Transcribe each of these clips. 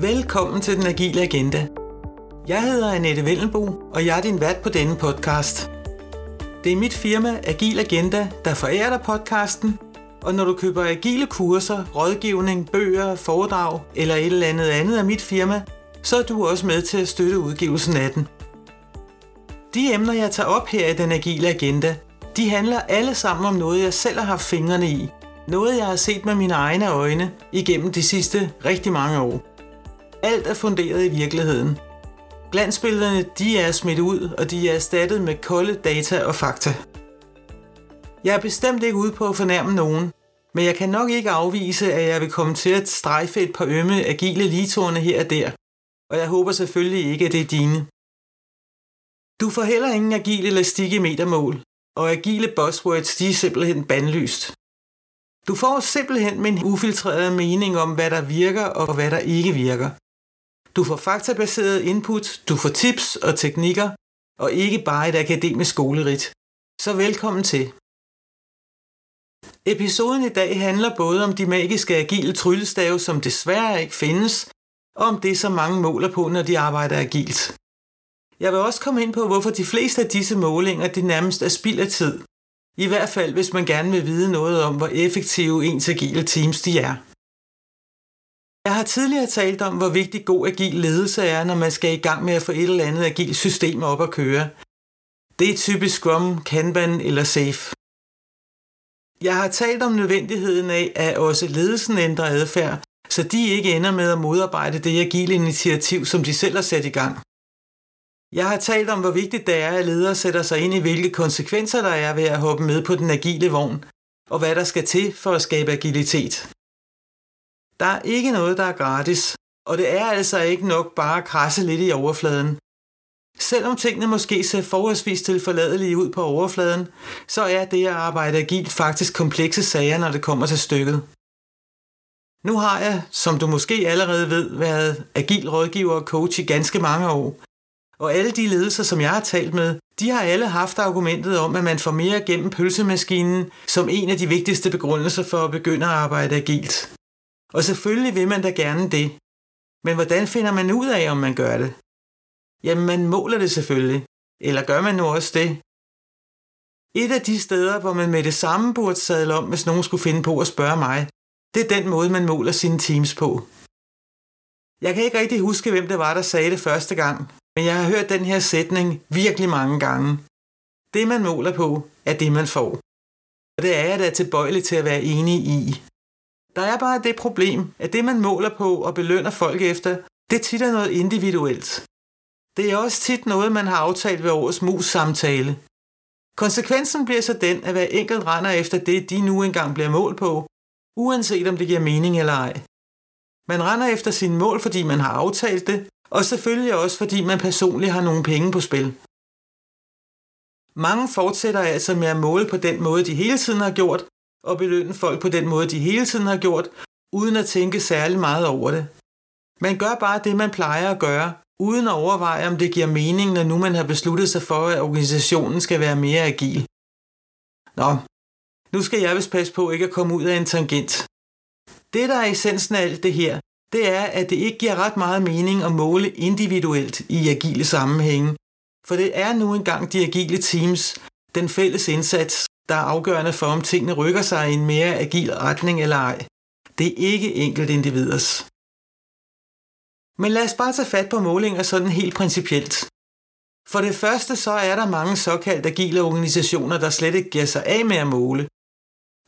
Velkommen til Den Agile Agenda. Jeg hedder Annette Vellenbo, og jeg er din vært på denne podcast. Det er mit firma Agil Agenda, der forærer dig podcasten, og når du køber agile kurser, rådgivning, bøger, foredrag eller et eller andet andet af mit firma, så er du også med til at støtte udgivelsen af den. De emner, jeg tager op her i den agile agenda, de handler alle sammen om noget, jeg selv har haft fingrene i. Noget, jeg har set med mine egne øjne igennem de sidste rigtig mange år. Alt er funderet i virkeligheden. Glansbillederne de er smidt ud, og de er erstattet med kolde data og fakta. Jeg er bestemt ikke ude på at fornærme nogen, men jeg kan nok ikke afvise, at jeg vil komme til at strejfe et par ømme agile ligetårne her og der. Og jeg håber selvfølgelig ikke, at det er dine. Du får heller ingen agil elastik i metermål, og agile buzzwords de er simpelthen bandlyst. Du får simpelthen min ufiltrerede mening om, hvad der virker og hvad der ikke virker. Du får faktabaseret input, du får tips og teknikker, og ikke bare et akademisk skolerit. Så velkommen til. Episoden i dag handler både om de magiske agile tryllestave, som desværre ikke findes, og om det, som mange måler på, når de arbejder agilt. Jeg vil også komme ind på, hvorfor de fleste af disse målinger det nærmest er spild af tid. I hvert fald, hvis man gerne vil vide noget om, hvor effektive ens agile teams de er. Jeg har tidligere talt om, hvor vigtig god agil ledelse er, når man skal i gang med at få et eller andet agil system op at køre. Det er typisk Scrum, Kanban eller Safe. Jeg har talt om nødvendigheden af, at også ledelsen ændrer adfærd, så de ikke ender med at modarbejde det agile initiativ, som de selv har sat i gang. Jeg har talt om, hvor vigtigt det er, at ledere sætter sig ind i, hvilke konsekvenser der er ved at hoppe med på den agile vogn, og hvad der skal til for at skabe agilitet. Der er ikke noget, der er gratis, og det er altså ikke nok bare at krasse lidt i overfladen. Selvom tingene måske ser forholdsvis tilforladelige ud på overfladen, så er det at arbejde agilt faktisk komplekse sager, når det kommer til stykket. Nu har jeg, som du måske allerede ved, været agil rådgiver og coach i ganske mange år. Og alle de ledelser, som jeg har talt med, de har alle haft argumentet om, at man får mere gennem pølsemaskinen som en af de vigtigste begrundelser for at begynde at arbejde agilt. Og selvfølgelig vil man da gerne det. Men hvordan finder man ud af, om man gør det? Jamen, man måler det selvfølgelig. Eller gør man nu også det? Et af de steder, hvor man med det samme burde sadle om, hvis nogen skulle finde på at spørge mig, det er den måde, man måler sine teams på. Jeg kan ikke rigtig huske, hvem det var, der sagde det første gang, men jeg har hørt den her sætning virkelig mange gange. Det, man måler på, er det, man får. Og det er jeg da tilbøjelig til at være enig i. Der er bare det problem, at det, man måler på og belønner folk efter, det tit er noget individuelt. Det er også tit noget, man har aftalt ved årets mus-samtale. Konsekvensen bliver så den, at hver enkelt render efter det, de nu engang bliver målt på, uanset om det giver mening eller ej. Man render efter sine mål, fordi man har aftalt det, og selvfølgelig også fordi man personligt har nogle penge på spil. Mange fortsætter altså med at måle på den måde, de hele tiden har gjort, og belønne folk på den måde, de hele tiden har gjort, uden at tænke særlig meget over det. Man gør bare det, man plejer at gøre, uden at overveje, om det giver mening, når nu man har besluttet sig for, at organisationen skal være mere agil. Nå, nu skal jeg vist passe på ikke at komme ud af en tangent. Det, der er essensen af alt det her, det er, at det ikke giver ret meget mening at måle individuelt i agile sammenhænge, for det er nu engang de agile teams, den fælles indsats, der er afgørende for, om tingene rykker sig i en mere agil retning eller ej. Det er ikke enkelt individers. Men lad os bare tage fat på målinger sådan helt principielt. For det første så er der mange såkaldte agile organisationer, der slet ikke giver sig af med at måle.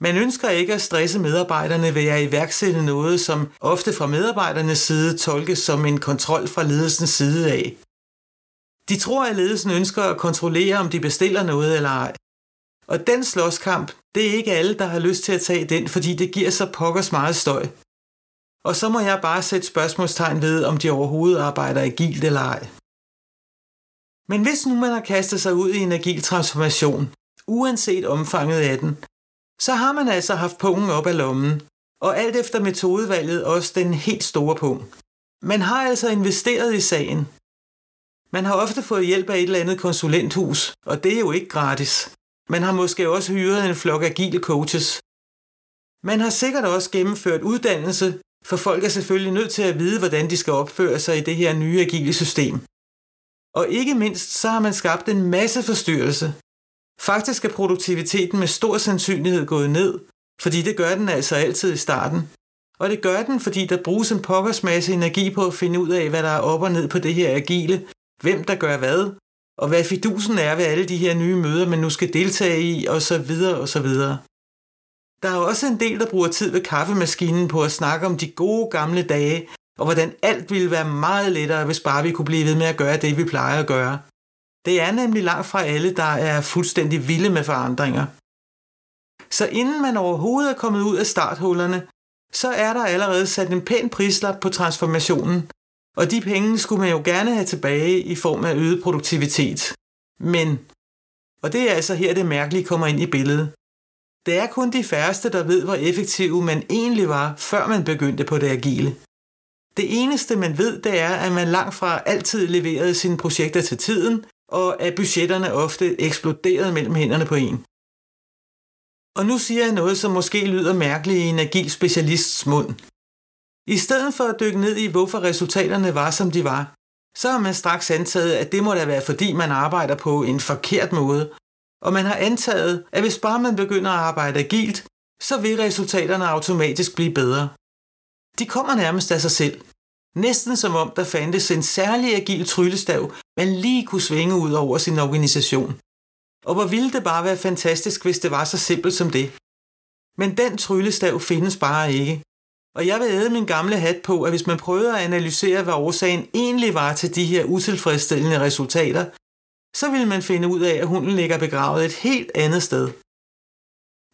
Man ønsker ikke at stresse medarbejderne ved at iværksætte noget, som ofte fra medarbejdernes side tolkes som en kontrol fra ledelsens side af. De tror, at ledelsen ønsker at kontrollere, om de bestiller noget eller ej. Og den slåskamp, det er ikke alle, der har lyst til at tage den, fordi det giver så pokkers meget støj. Og så må jeg bare sætte spørgsmålstegn ved, om de overhovedet arbejder agilt eller ej. Men hvis nu man har kastet sig ud i en agil transformation, uanset omfanget af den, så har man altså haft pungen op af lommen, og alt efter metodevalget også den helt store pung. Man har altså investeret i sagen. Man har ofte fået hjælp af et eller andet konsulenthus, og det er jo ikke gratis. Man har måske også hyret en flok agile coaches. Man har sikkert også gennemført uddannelse, for folk er selvfølgelig nødt til at vide, hvordan de skal opføre sig i det her nye agile system. Og ikke mindst, så har man skabt en masse forstyrrelse. Faktisk er produktiviteten med stor sandsynlighed gået ned, fordi det gør den altså altid i starten. Og det gør den, fordi der bruges en pokkers masse energi på at finde ud af, hvad der er op og ned på det her agile, hvem der gør hvad, og hvad fidusen er ved alle de her nye møder, man nu skal deltage i, og så videre og så videre. Der er også en del, der bruger tid ved kaffemaskinen på at snakke om de gode gamle dage, og hvordan alt ville være meget lettere, hvis bare vi kunne blive ved med at gøre det, vi plejer at gøre. Det er nemlig langt fra alle, der er fuldstændig vilde med forandringer. Så inden man overhovedet er kommet ud af starthullerne, så er der allerede sat en pæn prislap på transformationen, og de penge skulle man jo gerne have tilbage i form af øget produktivitet. Men, og det er altså her det mærkelige kommer ind i billedet, det er kun de færreste, der ved, hvor effektiv man egentlig var, før man begyndte på det agile. Det eneste, man ved, det er, at man langt fra altid leverede sine projekter til tiden, og at budgetterne ofte eksploderede mellem hænderne på en. Og nu siger jeg noget, som måske lyder mærkeligt i en agil specialists mund. I stedet for at dykke ned i, hvorfor resultaterne var, som de var, så har man straks antaget, at det må da være, fordi man arbejder på en forkert måde, og man har antaget, at hvis bare man begynder at arbejde agilt, så vil resultaterne automatisk blive bedre. De kommer nærmest af sig selv. Næsten som om der fandtes en særlig agil tryllestav, man lige kunne svinge ud over sin organisation. Og hvor ville det bare være fantastisk, hvis det var så simpelt som det. Men den tryllestav findes bare ikke. Og jeg vil æde min gamle hat på, at hvis man prøver at analysere, hvad årsagen egentlig var til de her utilfredsstillende resultater, så ville man finde ud af, at hunden ligger begravet et helt andet sted.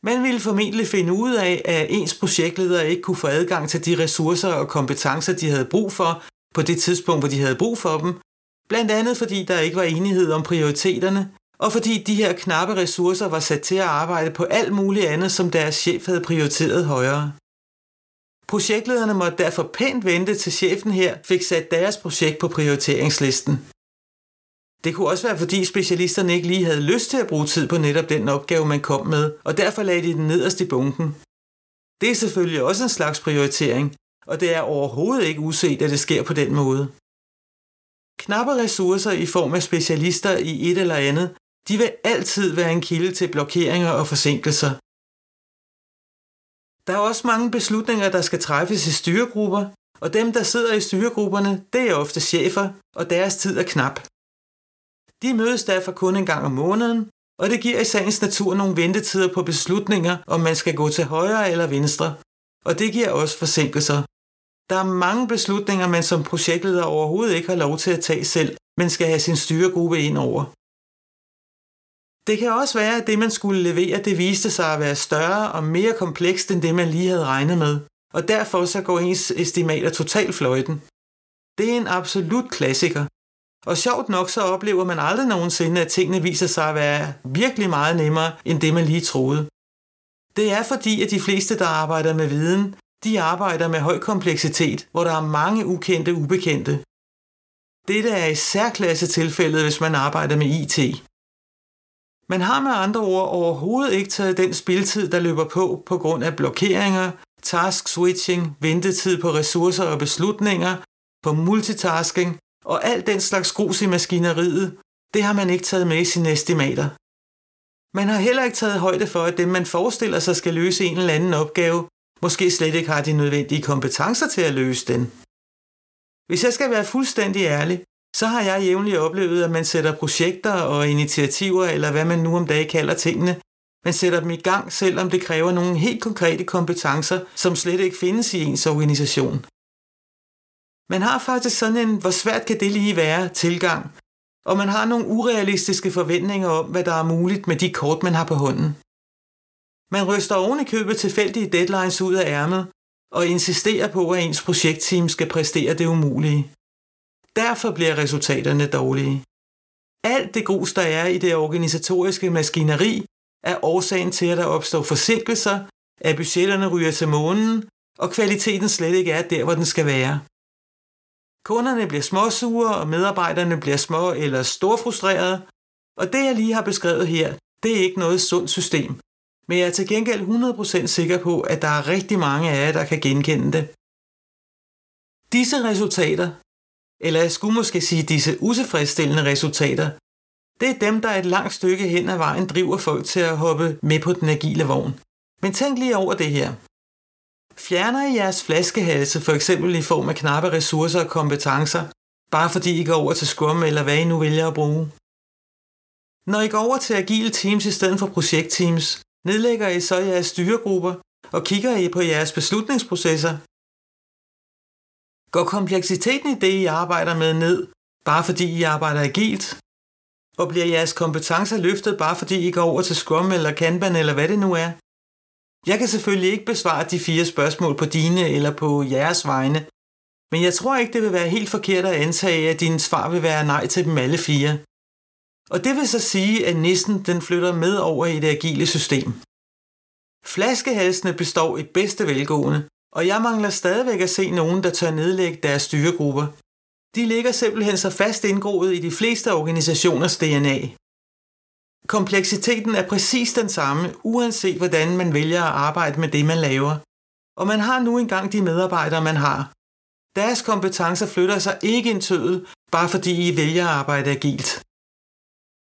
Man ville formentlig finde ud af, at ens projektledere ikke kunne få adgang til de ressourcer og kompetencer, de havde brug for på det tidspunkt, hvor de havde brug for dem, blandt andet fordi der ikke var enighed om prioriteterne, og fordi de her knappe ressourcer var sat til at arbejde på alt muligt andet, som deres chef havde prioriteret højere. Projektlederne måtte derfor pænt vente til chefen her fik sat deres projekt på prioriteringslisten. Det kunne også være, fordi specialisterne ikke lige havde lyst til at bruge tid på netop den opgave, man kom med, og derfor lagde de den nederst i bunken. Det er selvfølgelig også en slags prioritering, og det er overhovedet ikke uset, at det sker på den måde. Knappe ressourcer i form af specialister i et eller andet, de vil altid være en kilde til blokeringer og forsinkelser. Der er også mange beslutninger, der skal træffes i styregrupper, og dem, der sidder i styregrupperne, det er ofte chefer, og deres tid er knap. De mødes derfor kun en gang om måneden, og det giver i sagens natur nogle ventetider på beslutninger, om man skal gå til højre eller venstre. Og det giver også forsinkelser. Der er mange beslutninger, man som projektleder overhovedet ikke har lov til at tage selv, men skal have sin styregruppe ind over. Det kan også være, at det, man skulle levere, det viste sig at være større og mere komplekst end det, man lige havde regnet med, og derfor så går ens estimater totalt fløjten. Det er en absolut klassiker, og sjovt nok så oplever man aldrig nogensinde, at tingene viser sig at være virkelig meget nemmere, end det man lige troede. Det er fordi, at de fleste, der arbejder med viden, de arbejder med høj kompleksitet, hvor der er mange ukendte ubekendte. Dette er i særklasse tilfældet, hvis man arbejder med IT. Man har med andre ord overhovedet ikke taget den spiltid, der løber på på grund af blokeringer, task switching, ventetid på ressourcer og beslutninger, på multitasking og alt den slags grus i maskineriet, det har man ikke taget med i sine estimater. Man har heller ikke taget højde for, at dem man forestiller sig skal løse en eller anden opgave, måske slet ikke har de nødvendige kompetencer til at løse den. Hvis jeg skal være fuldstændig ærlig, så har jeg jævnligt oplevet, at man sætter projekter og initiativer, eller hvad man nu om dagen kalder tingene, man sætter dem i gang, selvom det kræver nogle helt konkrete kompetencer, som slet ikke findes i ens organisation. Man har faktisk sådan en, hvor svært kan det lige være, tilgang. Og man har nogle urealistiske forventninger om, hvad der er muligt med de kort, man har på hånden. Man ryster oven i købet tilfældige deadlines ud af ærmet, og insisterer på, at ens projektteam skal præstere det umulige. Derfor bliver resultaterne dårlige. Alt det grus, der er i det organisatoriske maskineri, er årsagen til, at der opstår forsinkelser, at budgetterne ryger til månen, og kvaliteten slet ikke er der, hvor den skal være. Kunderne bliver småsure, og medarbejderne bliver små eller storfrustrerede. Og det, jeg lige har beskrevet her, det er ikke noget sundt system. Men jeg er til gengæld 100% sikker på, at der er rigtig mange af jer, der kan genkende det. Disse resultater, eller jeg skulle måske sige disse utilfredsstillende resultater, det er dem, der et langt stykke hen ad vejen driver folk til at hoppe med på den agile vogn. Men tænk lige over det her. Fjerner I jeres flaskehalse, for eksempel i form af knappe ressourcer og kompetencer, bare fordi I går over til Scrum eller hvad I nu vælger at bruge? Når I går over til agile teams i stedet for projektteams, nedlægger I så jeres styregrupper og kigger I på jeres beslutningsprocesser. Går kompleksiteten i det, I arbejder med ned, bare fordi I arbejder agilt? Og bliver jeres kompetencer løftet bare fordi I går over til Scrum eller Kanban eller hvad det nu er? Jeg kan selvfølgelig ikke besvare de fire spørgsmål på dine eller på jeres vegne, men jeg tror ikke, det vil være helt forkert at antage, at dine svar vil være nej til dem alle fire. Og det vil så sige, at nissen den flytter med over i det agile system. Flaskehalsene består i bedste velgående, og jeg mangler stadigvæk at se nogen, der tør nedlægge deres styregrupper. De ligger simpelthen så fast indgroet i de fleste organisationers DNA. Kompleksiteten er præcis den samme, uanset hvordan man vælger at arbejde med det, man laver. Og man har nu engang de medarbejdere, man har. Deres kompetencer flytter sig ikke en tødel, bare fordi I vælger at arbejde agilt.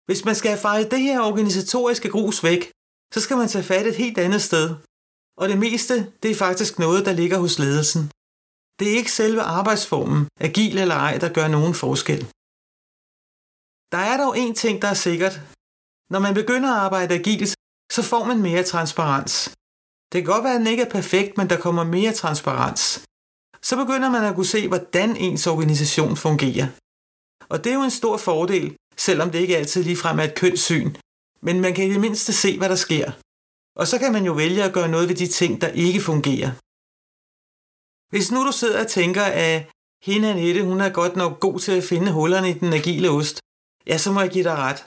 Hvis man skal have fejret det her organisatoriske grus væk, så skal man tage fat et helt andet sted. Og det meste, det er faktisk noget, der ligger hos ledelsen. Det er ikke selve arbejdsformen, agil eller ej, der gør nogen forskel. Der er dog en ting, der er sikkert, når man begynder at arbejde agilt, så får man mere transparens. Det kan godt være, at den ikke er perfekt, men der kommer mere transparens. Så begynder man at kunne se, hvordan ens organisation fungerer. Og det er jo en stor fordel, selvom det ikke altid ligefrem er et kønssyn. Men man kan i det mindste se, hvad der sker. Og så kan man jo vælge at gøre noget ved de ting, der ikke fungerer. Hvis nu du sidder og tænker, at hende Annette, hun er godt nok god til at finde hullerne i den agile ost, ja, så må jeg give dig ret.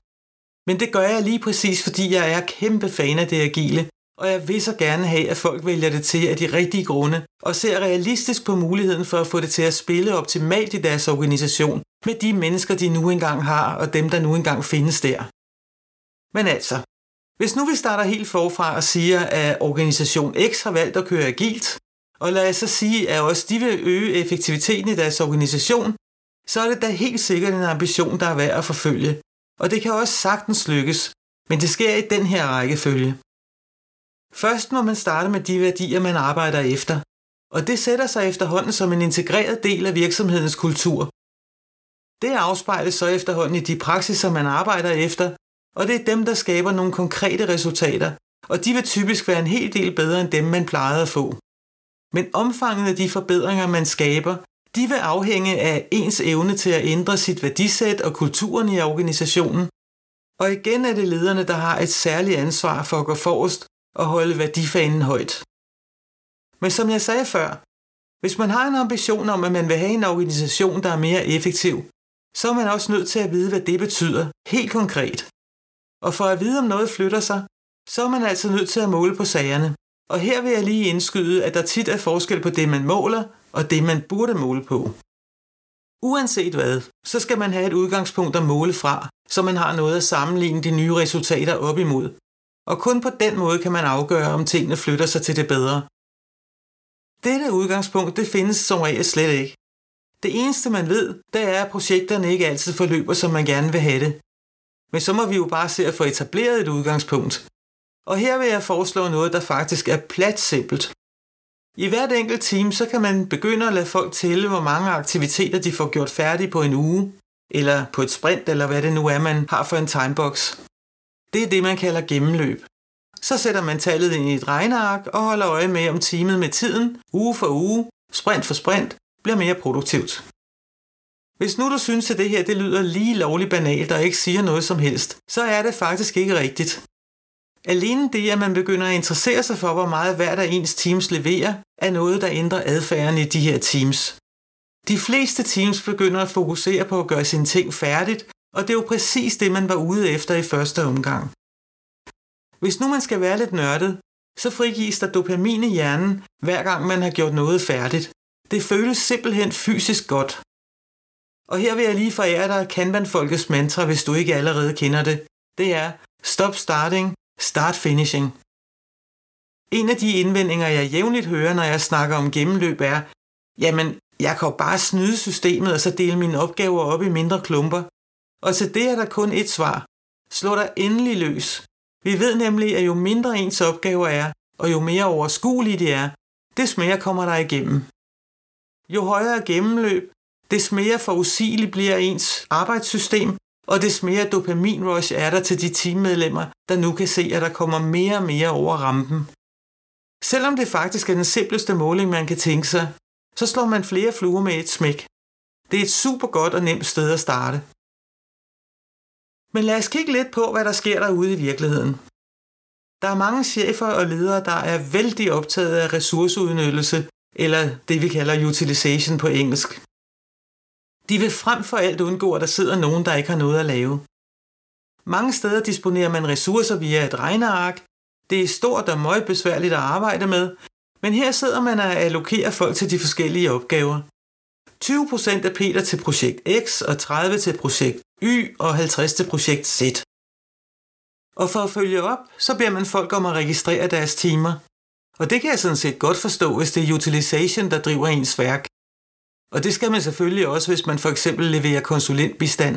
Men det gør jeg lige præcis, fordi jeg er kæmpe fan af det agile, og jeg vil så gerne have, at folk vælger det til af de rigtige grunde, og ser realistisk på muligheden for at få det til at spille optimalt i deres organisation, med de mennesker, de nu engang har, og dem, der nu engang findes der. Men altså, hvis nu vi starter helt forfra og siger, at organisation X har valgt at køre agilt, og lad os så sige, at også de vil øge effektiviteten i deres organisation, så er det da helt sikkert en ambition, der er værd at forfølge, og det kan også sagtens lykkes, men det sker i den her rækkefølge. Først må man starte med de værdier, man arbejder efter, og det sætter sig efterhånden som en integreret del af virksomhedens kultur. Det afspejles så efterhånden i de praksiser, man arbejder efter, og det er dem, der skaber nogle konkrete resultater, og de vil typisk være en hel del bedre end dem, man plejede at få. Men omfanget af de forbedringer, man skaber, de vil afhænge af ens evne til at ændre sit værdisæt og kulturen i organisationen. Og igen er det lederne, der har et særligt ansvar for at gå forrest og holde værdifanen højt. Men som jeg sagde før, hvis man har en ambition om, at man vil have en organisation, der er mere effektiv, så er man også nødt til at vide, hvad det betyder, helt konkret. Og for at vide, om noget flytter sig, så er man altså nødt til at måle på sagerne. Og her vil jeg lige indskyde, at der tit er forskel på det, man måler, og det, man burde måle på. Uanset hvad, så skal man have et udgangspunkt at måle fra, så man har noget at sammenligne de nye resultater op imod. Og kun på den måde kan man afgøre, om tingene flytter sig til det bedre. Dette udgangspunkt, det findes som regel slet ikke. Det eneste man ved, det er, at projekterne ikke altid forløber, som man gerne vil have det. Men så må vi jo bare se at få etableret et udgangspunkt. Og her vil jeg foreslå noget, der faktisk er plat simpelt. I hvert enkelt team, så kan man begynde at lade folk tælle, hvor mange aktiviteter de får gjort færdige på en uge, eller på et sprint, eller hvad det nu er, man har for en timebox. Det er det, man kalder gennemløb. Så sætter man tallet ind i et regneark og holder øje med, om teamet med tiden, uge for uge, sprint for sprint, bliver mere produktivt. Hvis nu du synes, at det her det lyder lige lovligt banalt og ikke siger noget som helst, så er det faktisk ikke rigtigt. Alene det, at man begynder at interessere sig for, hvor meget hver af ens teams leverer, er noget, der ændrer adfærden i de her teams. De fleste teams begynder at fokusere på at gøre sine ting færdigt, og det er jo præcis det, man var ude efter i første omgang. Hvis nu man skal være lidt nørdet, så frigives der dopamin i hjernen, hver gang man har gjort noget færdigt. Det føles simpelthen fysisk godt. Og her vil jeg lige forære dig Kanban-folkets mantra, hvis du ikke allerede kender det. Det er Stop starting, start finishing. En af de indvendinger, jeg jævnligt hører, når jeg snakker om gennemløb, er, jamen, Jeg kan jo bare snyde systemet og så dele mine opgaver op i mindre klumper. Og til det er der kun et svar. Slå dig endelig løs. Vi ved nemlig, at jo mindre ens opgaver er, og jo mere overskuelige de er, des mere kommer der igennem. Jo højere gennemløb, des mere forudsigeligt bliver ens arbejdssystem, og des mere dopaminrush er der til de teammedlemmer, der nu kan se, at der kommer mere og mere over rampen. Selvom det faktisk er den simpleste måling, man kan tænke sig, så slår man flere fluer med et smæk. Det er et super godt og nemt sted at starte. Men lad os kigge lidt på, hvad der sker derude i virkeligheden. Der er mange chefer og ledere, der er vældig optaget af ressourceudnyttelse, eller det vi kalder utilization på engelsk. De vil frem for alt undgå, at der sidder nogen, der ikke har noget at lave. Mange steder disponerer man ressourcer via et regneark. Det er stort og meget besværligt at arbejde med, men her sidder man og allokerer folk til de forskellige opgaver. 20% af Peter til projekt X, og 30 til projekt Y, og 50 til projekt Z. Og for at følge op, så beder man folk om at registrere deres timer. Og det kan jeg sådan set godt forstå, hvis det er utilization, der driver ens værk. Og det skal man selvfølgelig også, hvis man for eksempel leverer konsulentbistand.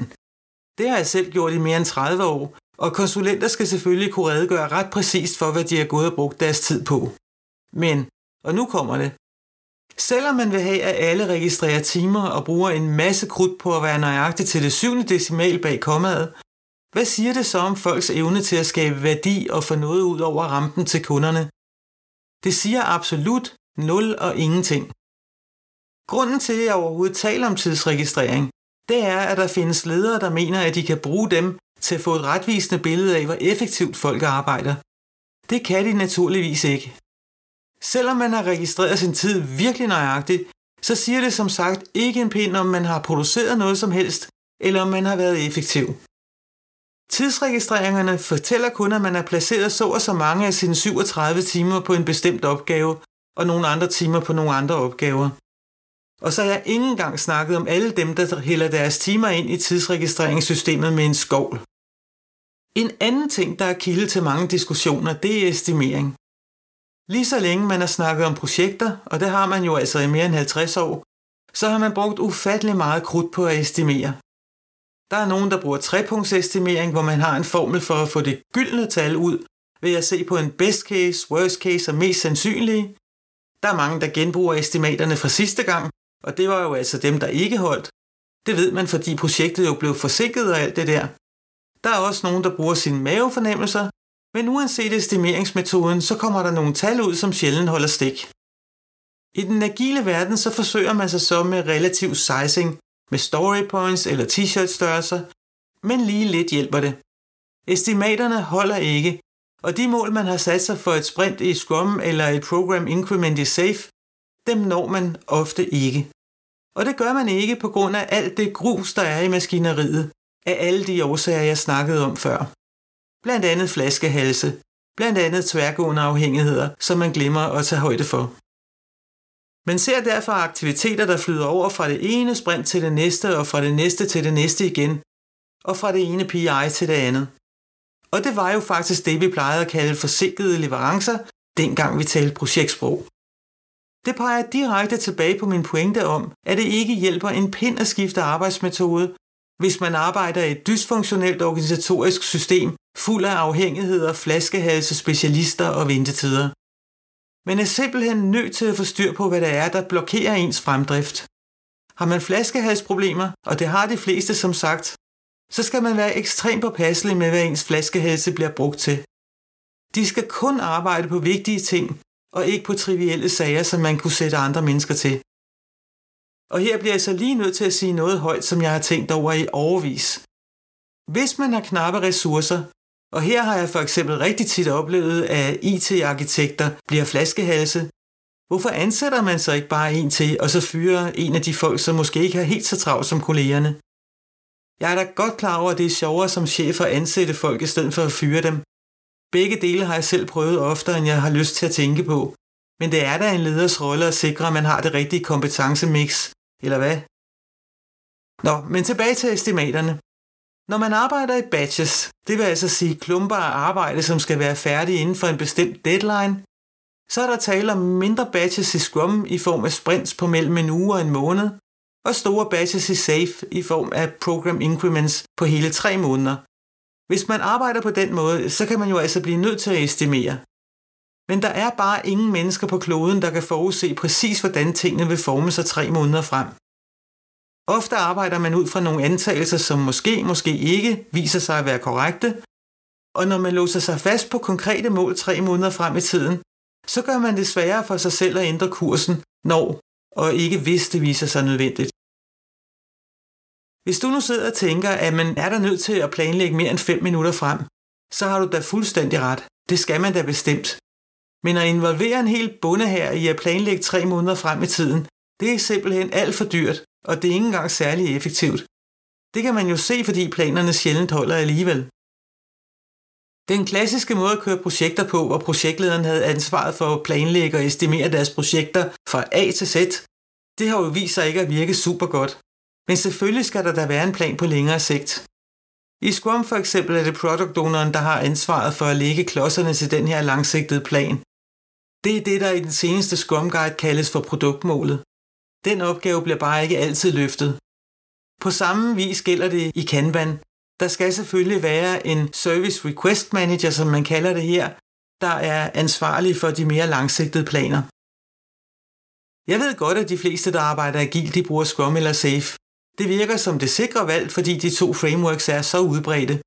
Det har jeg selv gjort i mere end 30 år, og konsulenter skal selvfølgelig kunne redegøre ret præcist for, hvad de har gået og brugt deres tid på. Men, og nu kommer det, Selvom man vil have, at alle registrerer timer og bruger en masse krudt på at være nøjagtig til det syvende decimal bag kommaet, hvad siger det så om folks evne til at skabe værdi og få noget ud over rampen til kunderne? Det siger absolut nul og ingenting. Grunden til, at jeg overhovedet taler om tidsregistrering, det er, at der findes ledere, der mener, at de kan bruge dem til at få et retvisende billede af, hvor effektivt folk arbejder. Det kan de naturligvis ikke. Selvom man har registreret sin tid virkelig nøjagtigt, så siger det som sagt ikke en pind, om man har produceret noget som helst, eller om man har været effektiv. Tidsregistreringerne fortæller kun, at man har placeret så og så mange af sine 37 timer på en bestemt opgave, og nogle andre timer på nogle andre opgaver. Og så har jeg ikke engang snakket om alle dem, der hælder deres timer ind i tidsregistreringssystemet med en skovl. En anden ting, der er kilde til mange diskussioner, det er estimering. Lige så længe man har snakket om projekter, og det har man jo altså i mere end 50 år, så har man brugt ufattelig meget krudt på at estimere. Der er nogen, der bruger trepunktsestimering, hvor man har en formel for at få det gyldne tal ud ved at se på en best case, worst case og mest sandsynlige. Der er mange, der genbruger estimaterne fra sidste gang, og det var jo altså dem, der ikke holdt. Det ved man, fordi projektet jo blev forsinket og alt det der. Der er også nogen, der bruger sine mavefornemmelser, men uanset estimeringsmetoden, så kommer der nogle tal ud, som sjældent holder stik. I den agile verden, så forsøger man sig så med relativ sizing, med story points eller t-shirt størrelser, men lige lidt hjælper det. Estimaterne holder ikke, og de mål, man har sat sig for et sprint i Scrum eller et program increment i Safe, dem når man ofte ikke. Og det gør man ikke på grund af alt det grus, der er i maskineriet, af alle de årsager, jeg snakkede om før blandt andet flaskehalse, blandt andet tværgående afhængigheder, som man glemmer at tage højde for. Man ser derfor aktiviteter, der flyder over fra det ene sprint til det næste, og fra det næste til det næste igen, og fra det ene PI til det andet. Og det var jo faktisk det, vi plejede at kalde forsinkede leverancer, dengang vi talte projektsprog. Det peger direkte tilbage på min pointe om, at det ikke hjælper en pind at skifte arbejdsmetode, hvis man arbejder i et dysfunktionelt organisatorisk system, fuld af afhængigheder, flaskehalse, specialister og ventetider. Men er simpelthen nødt til at få styr på, hvad det er, der blokerer ens fremdrift. Har man flaskehalsproblemer, og det har de fleste som sagt, så skal man være ekstremt påpasselig med, hvad ens flaskehalse bliver brugt til. De skal kun arbejde på vigtige ting, og ikke på trivielle sager, som man kunne sætte andre mennesker til. Og her bliver jeg så lige nødt til at sige noget højt, som jeg har tænkt over i overvis. Hvis man har knappe ressourcer, og her har jeg for eksempel rigtig tit oplevet, at IT-arkitekter bliver flaskehalse, hvorfor ansætter man så ikke bare en til, og så fyrer en af de folk, som måske ikke har helt så travlt som kollegerne? Jeg er da godt klar over, at det er sjovere som chef at ansætte folk i stedet for at fyre dem. Begge dele har jeg selv prøvet oftere, end jeg har lyst til at tænke på. Men det er da en leders rolle at sikre, at man har det rigtige kompetencemix, eller hvad? Nå, men tilbage til estimaterne. Når man arbejder i batches, det vil altså sige klumper af arbejde, som skal være færdige inden for en bestemt deadline, så er der tale om mindre batches i Scrum i form af sprints på mellem en uge og en måned, og store batches i SAFE i form af program increments på hele tre måneder. Hvis man arbejder på den måde, så kan man jo altså blive nødt til at estimere. Men der er bare ingen mennesker på kloden, der kan forudse præcis, hvordan tingene vil forme sig tre måneder frem. Ofte arbejder man ud fra nogle antagelser, som måske, måske ikke viser sig at være korrekte, og når man låser sig fast på konkrete mål tre måneder frem i tiden, så gør man det sværere for sig selv at ændre kursen, når og ikke hvis det viser sig nødvendigt. Hvis du nu sidder og tænker, at man er der nødt til at planlægge mere end 5 minutter frem, så har du da fuldstændig ret. Det skal man da bestemt. Men at involvere en hel bonde her i at planlægge 3 måneder frem i tiden, det er simpelthen alt for dyrt, og det er ikke engang særlig effektivt. Det kan man jo se, fordi planerne sjældent holder alligevel. Den klassiske måde at køre projekter på, hvor projektlederen havde ansvaret for at planlægge og estimere deres projekter fra A til Z, det har jo vist sig ikke at virke super godt. Men selvfølgelig skal der da være en plan på længere sigt. I Scrum for eksempel er det product owneren, der har ansvaret for at lægge klodserne til den her langsigtede plan. Det er det, der i den seneste Scrum Guide kaldes for produktmålet. Den opgave bliver bare ikke altid løftet. På samme vis gælder det i Kanban. Der skal selvfølgelig være en Service Request Manager, som man kalder det her, der er ansvarlig for de mere langsigtede planer. Jeg ved godt, at de fleste, der arbejder agilt, de bruger Scrum eller Safe. Det virker som det sikre valg, fordi de to frameworks er så udbredte.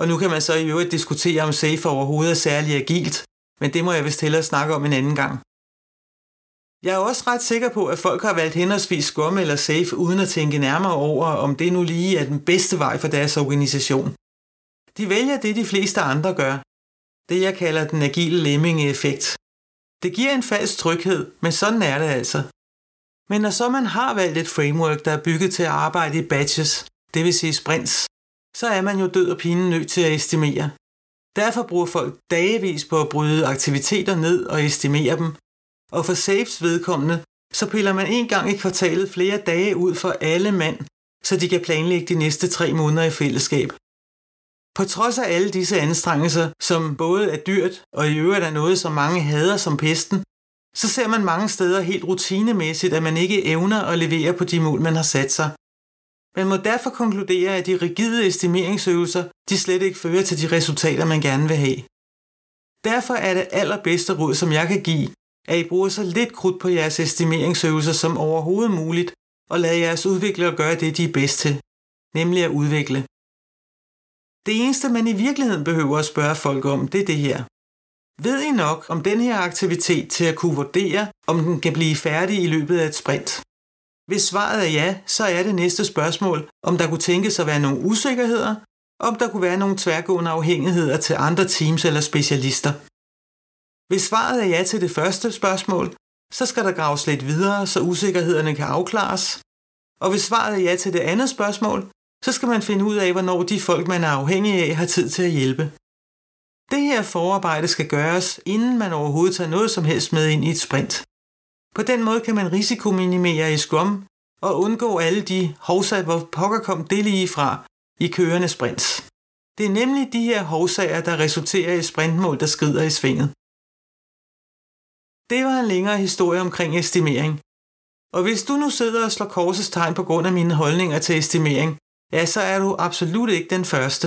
Og nu kan man så i øvrigt diskutere, om Safe overhovedet er særlig agilt, men det må jeg vist hellere snakke om en anden gang. Jeg er også ret sikker på, at folk har valgt henholdsvis Scrum eller Safe uden at tænke nærmere over, om det nu lige er den bedste vej for deres organisation. De vælger det, de fleste andre gør. Det jeg kalder den agile lemming-effekt. Det giver en falsk tryghed, men sådan er det altså. Men når så man har valgt et framework, der er bygget til at arbejde i batches, det vil sige sprints, så er man jo død og pinen nødt til at estimere. Derfor bruger folk dagevis på at bryde aktiviteter ned og estimere dem, og for Safes vedkommende, så piller man en gang i kvartalet flere dage ud for alle mand, så de kan planlægge de næste tre måneder i fællesskab. På trods af alle disse anstrengelser, som både er dyrt og i øvrigt er noget, som mange hader som pesten, så ser man mange steder helt rutinemæssigt, at man ikke evner at levere på de mål, man har sat sig. Man må derfor konkludere, at de rigide estimeringsøvelser, de slet ikke fører til de resultater, man gerne vil have. Derfor er det allerbedste råd, som jeg kan give, at I bruger så lidt krudt på jeres estimeringsøvelser som overhovedet muligt, og lad jeres udviklere gøre det, de er bedst til, nemlig at udvikle. Det eneste, man i virkeligheden behøver at spørge folk om, det er det her. Ved I nok om den her aktivitet til at kunne vurdere, om den kan blive færdig i løbet af et sprint? Hvis svaret er ja, så er det næste spørgsmål, om der kunne tænkes at være nogle usikkerheder, om der kunne være nogle tværgående afhængigheder til andre teams eller specialister. Hvis svaret er ja til det første spørgsmål, så skal der graves lidt videre, så usikkerhederne kan afklares. Og hvis svaret er ja til det andet spørgsmål, så skal man finde ud af, hvornår de folk, man er afhængig af, har tid til at hjælpe. Det her forarbejde skal gøres, inden man overhovedet tager noget som helst med ind i et sprint. På den måde kan man risikominimere i Scrum og undgå alle de hovsager, hvor pokker kom det lige fra i kørende sprints. Det er nemlig de her hovsager, der resulterer i sprintmål, der skrider i svinget. Det var en længere historie omkring estimering. Og hvis du nu sidder og slår korsets tegn på grund af mine holdninger til estimering, ja, så er du absolut ikke den første.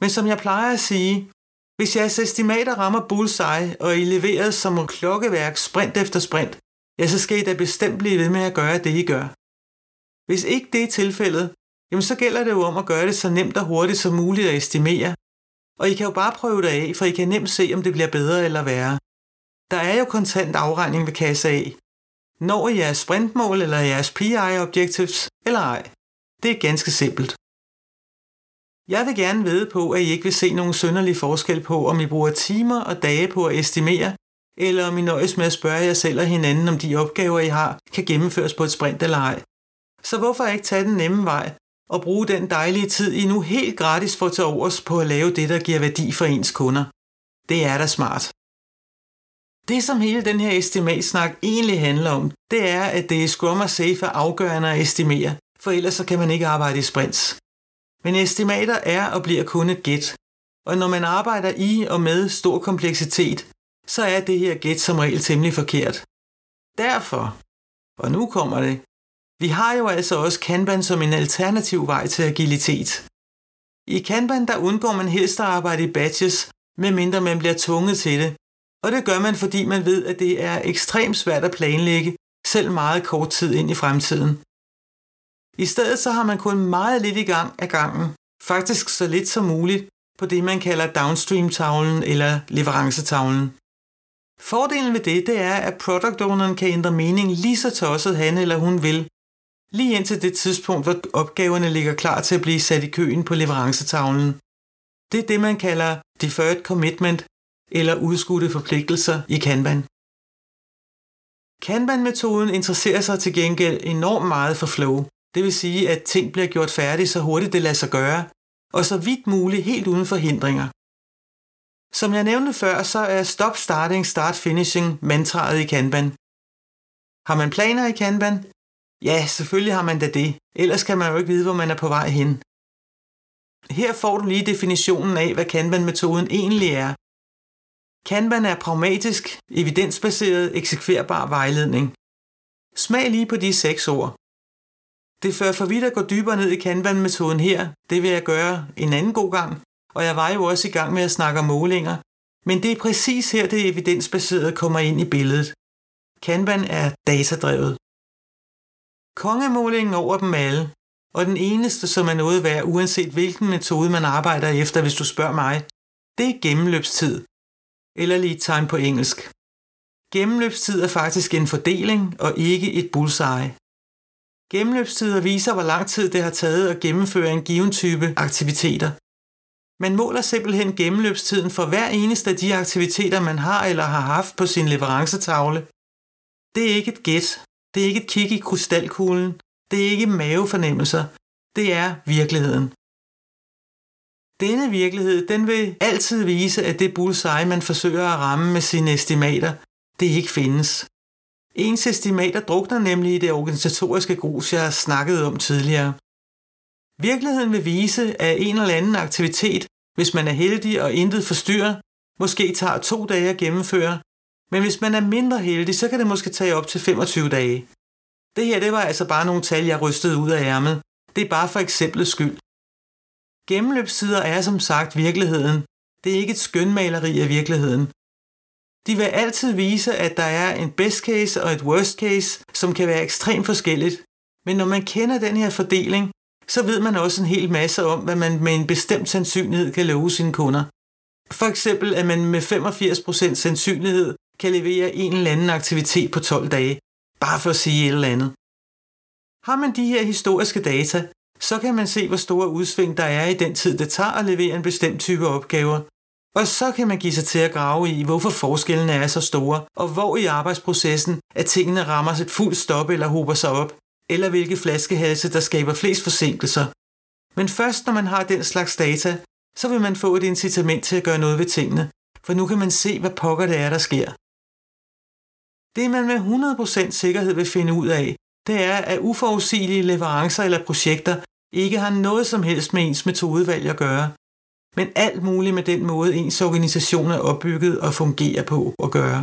Men som jeg plejer at sige, hvis jeres estimater rammer bullseye, og I leverer som klokkeværk sprint efter sprint, ja, så skal I da bestemt blive ved med at gøre det, I gør. Hvis ikke det er tilfældet, jamen så gælder det jo om at gøre det så nemt og hurtigt som muligt at estimere. Og I kan jo bare prøve det af, for I kan nemt se, om det bliver bedre eller værre. Der er jo kontant afregning ved kasse A. Når I jeres sprintmål eller jeres PI objectives eller ej. Det er ganske simpelt. Jeg vil gerne vide på, at I ikke vil se nogen sønderlig forskel på, om I bruger timer og dage på at estimere, eller om I nøjes med at spørge jer selv og hinanden, om de opgaver, I har, kan gennemføres på et sprint eller ej. Så hvorfor ikke tage den nemme vej og bruge den dejlige tid, I nu helt gratis får til overs på at lave det, der giver værdi for ens kunder? Det er da smart. Det, som hele den her estimatsnak egentlig handler om, det er, at det er Scrum og Safe er afgørende at estimere, for ellers så kan man ikke arbejde i sprints. Men estimater er og bliver kun et gæt, og når man arbejder i og med stor kompleksitet, så er det her gæt som regel temmelig forkert. Derfor, og nu kommer det, vi har jo altså også Kanban som en alternativ vej til agilitet. I Kanban der undgår man helst at arbejde i batches, medmindre man bliver tvunget til det, og det gør man, fordi man ved, at det er ekstremt svært at planlægge, selv meget kort tid ind i fremtiden. I stedet så har man kun meget lidt i gang af gangen, faktisk så lidt som muligt, på det man kalder downstream-tavlen eller leverancetavlen. Fordelen ved det, det er, at product owneren kan ændre mening lige så tosset han eller hun vil, lige indtil det tidspunkt, hvor opgaverne ligger klar til at blive sat i køen på leverancetavlen. Det er det, man kalder deferred commitment eller udskudte forpligtelser i Kanban. Kanban-metoden interesserer sig til gengæld enormt meget for flow. Det vil sige, at ting bliver gjort færdige så hurtigt det lader sig gøre, og så vidt muligt helt uden forhindringer. Som jeg nævnte før, så er stop starting, start finishing mantraet i Kanban. Har man planer i Kanban? Ja, selvfølgelig har man da det. Ellers kan man jo ikke vide, hvor man er på vej hen. Her får du lige definitionen af, hvad Kanban-metoden egentlig er. Kanban er pragmatisk, evidensbaseret, eksekverbar vejledning. Smag lige på de seks ord. Det fører for vidt at gå dybere ned i Kanban-metoden her. Det vil jeg gøre en anden god gang, og jeg var jo også i gang med at snakke om målinger. Men det er præcis her, det evidensbaserede kommer ind i billedet. Kanban er datadrevet. Kongemålingen over dem alle, og den eneste, som er noget værd, uanset hvilken metode man arbejder efter, hvis du spørger mig, det er gennemløbstid, eller lead time på engelsk. Gennemløbstid er faktisk en fordeling og ikke et bullseye. Gennemløbstider viser, hvor lang tid det har taget at gennemføre en given type aktiviteter. Man måler simpelthen gennemløbstiden for hver eneste af de aktiviteter, man har eller har haft på sin leverancetavle. Det er ikke et gæt, det er ikke et kig i krystalkuglen, det er ikke mavefornemmelser, det er virkeligheden. Denne virkelighed, den vil altid vise, at det bullseye, man forsøger at ramme med sine estimater, det ikke findes. Ens estimater drukner nemlig i det organisatoriske grus, jeg har snakket om tidligere. Virkeligheden vil vise, at en eller anden aktivitet, hvis man er heldig og intet forstyrrer, måske tager to dage at gennemføre, men hvis man er mindre heldig, så kan det måske tage op til 25 dage. Det her det var altså bare nogle tal, jeg rystede ud af ærmet. Det er bare for eksemplets skyld. Gennemløbstider er som sagt virkeligheden. Det er ikke et skønmaleri af virkeligheden. De vil altid vise, at der er en best case og et worst case, som kan være ekstremt forskelligt. Men når man kender den her fordeling, så ved man også en hel masse om, hvad man med en bestemt sandsynlighed kan love sine kunder. For eksempel, at man med 85% sandsynlighed kan levere en eller anden aktivitet på 12 dage, bare for at sige et eller andet. Har man de her historiske data, så kan man se, hvor store udsving der er i den tid, det tager at levere en bestemt type opgaver, og så kan man give sig til at grave i, hvorfor forskellene er så store, og hvor i arbejdsprocessen, at tingene rammer et fuldt stop eller hober sig op, eller hvilke flaskehalse, der skaber flest forsinkelser. Men først når man har den slags data, så vil man få et incitament til at gøre noget ved tingene, for nu kan man se, hvad pokker det er, der sker. Det man med 100% sikkerhed vil finde ud af, det er, at uforudsigelige leverancer eller projekter ikke har noget som helst med ens metodevalg at gøre, men alt muligt med den måde, ens organisation er opbygget og fungerer på og gøre.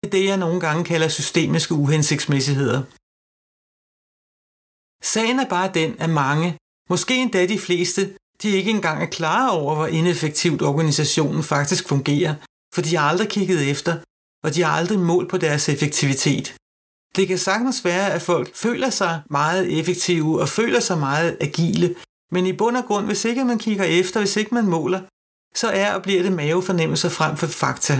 Det er det, jeg nogle gange kalder systemiske uhensigtsmæssigheder. Sagen er bare den, at mange, måske endda de fleste, de ikke engang er klar over, hvor ineffektivt organisationen faktisk fungerer, for de har aldrig kigget efter, og de har aldrig målt på deres effektivitet. Det kan sagtens være, at folk føler sig meget effektive og føler sig meget agile, men i bund og grund, hvis ikke man kigger efter, hvis ikke man måler, så er og bliver det mavefornemmelser frem for fakta.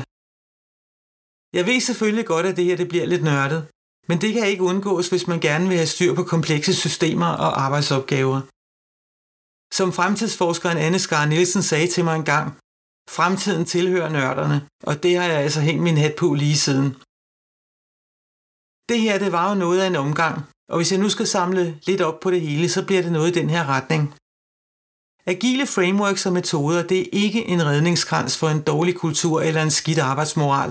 Jeg ved selvfølgelig godt, at det her det bliver lidt nørdet, men det kan ikke undgås, hvis man gerne vil have styr på komplekse systemer og arbejdsopgaver. Som fremtidsforskeren Anne Skar Nielsen sagde til mig engang, fremtiden tilhører nørderne, og det har jeg altså hængt min hat på lige siden. Det her, det var jo noget af en omgang, og hvis jeg nu skal samle lidt op på det hele, så bliver det noget i den her retning. Agile frameworks og metoder, det er ikke en redningskrans for en dårlig kultur eller en skidt arbejdsmoral.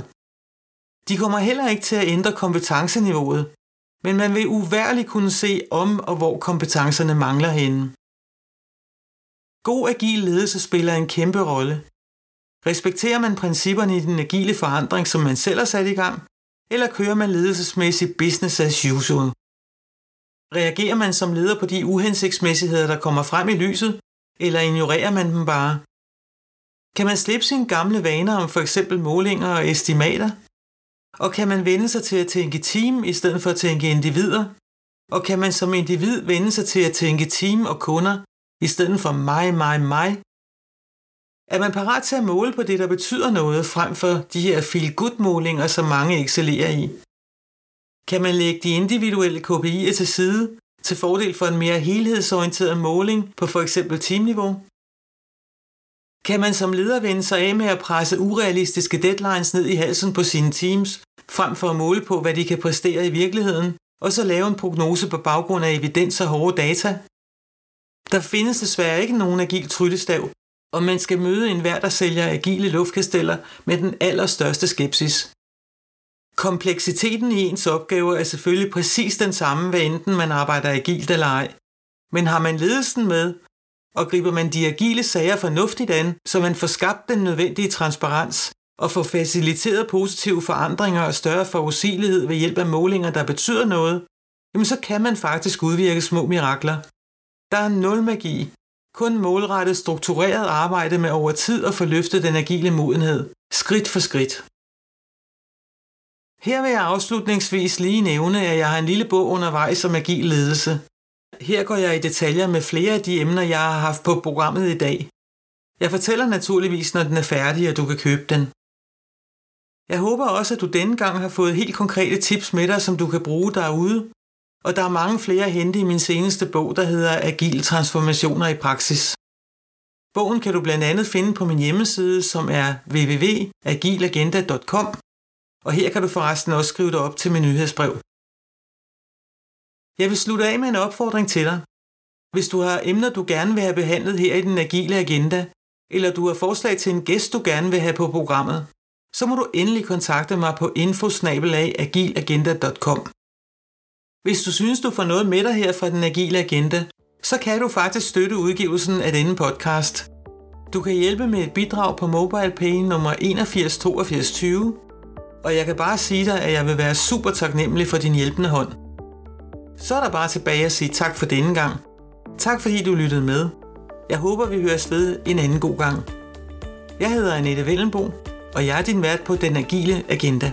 De kommer heller ikke til at ændre kompetenceniveauet, men man vil uværligt kunne se om og hvor kompetencerne mangler henne. God agil ledelse spiller en kæmpe rolle. Respekterer man principperne i den agile forandring, som man selv har sat i gang, eller kører man ledelsesmæssigt business as usual? Reagerer man som leder på de uhensigtsmæssigheder, der kommer frem i lyset, eller ignorerer man dem bare? Kan man slippe sine gamle vaner om for eksempel målinger og estimater? Og kan man vende sig til at tænke team i stedet for at tænke individer? Og kan man som individ vende sig til at tænke team og kunder i stedet for mig, mig, mig? Er man parat til at måle på det, der betyder noget, frem for de her feel-good-målinger, som mange excellerer i? Kan man lægge de individuelle KPI'er til side til fordel for en mere helhedsorienteret måling på for eksempel teamniveau? Kan man som leder vende sig af med at presse urealistiske deadlines ned i halsen på sine teams, frem for at måle på, hvad de kan præstere i virkeligheden, og så lave en prognose på baggrund af evidens og hårde data? Der findes desværre ikke nogen agil tryllestav, og man skal møde enhver, der sælger agile luftkasteller med den allerstørste skepsis. Kompleksiteten i ens opgaver er selvfølgelig præcis den samme, hvad enten man arbejder agilt eller ej. Men har man ledelsen med, og griber man de agile sager fornuftigt an, så man får skabt den nødvendige transparens og får faciliteret positive forandringer og større forudsigelighed ved hjælp af målinger, der betyder noget, jamen så kan man faktisk udvirke små mirakler. Der er nul magi, kun målrettet struktureret arbejde med over tid at få løftet den agile modenhed, skridt for skridt. Her vil jeg afslutningsvis lige nævne, at jeg har en lille bog undervejs om agil ledelse. Her går jeg i detaljer med flere af de emner, jeg har haft på programmet i dag. Jeg fortæller naturligvis, når den er færdig, og du kan købe den. Jeg håber også, at du denne gang har fået helt konkrete tips med dig, som du kan bruge derude. Og der er mange flere at hente i min seneste bog, der hedder Agil transformationer i praksis. Bogen kan du blandt andet finde på min hjemmeside, som er www.agilagenda.com, og her kan du forresten også skrive dig op til min nyhedsbrev. Jeg vil slutte af med en opfordring til dig. Hvis du har emner, du gerne vil have behandlet her i den agile agenda, eller du har forslag til en gæst, du gerne vil have på programmet, så må du endelig kontakte mig på infosnabelagagilagenda.com. Hvis du synes, du får noget med dig her fra den agile agenda, så kan du faktisk støtte udgivelsen af denne podcast. Du kan hjælpe med et bidrag på MobilePay nummer 818220, og jeg kan bare sige dig, at jeg vil være super taknemmelig for din hjælpende hånd. Så er der bare tilbage at sige tak for denne gang. Tak fordi du lyttede med. Jeg håber, vi høres ved en anden god gang. Jeg hedder Annette Vellenbo, og jeg er din vært på Den Agile Agenda.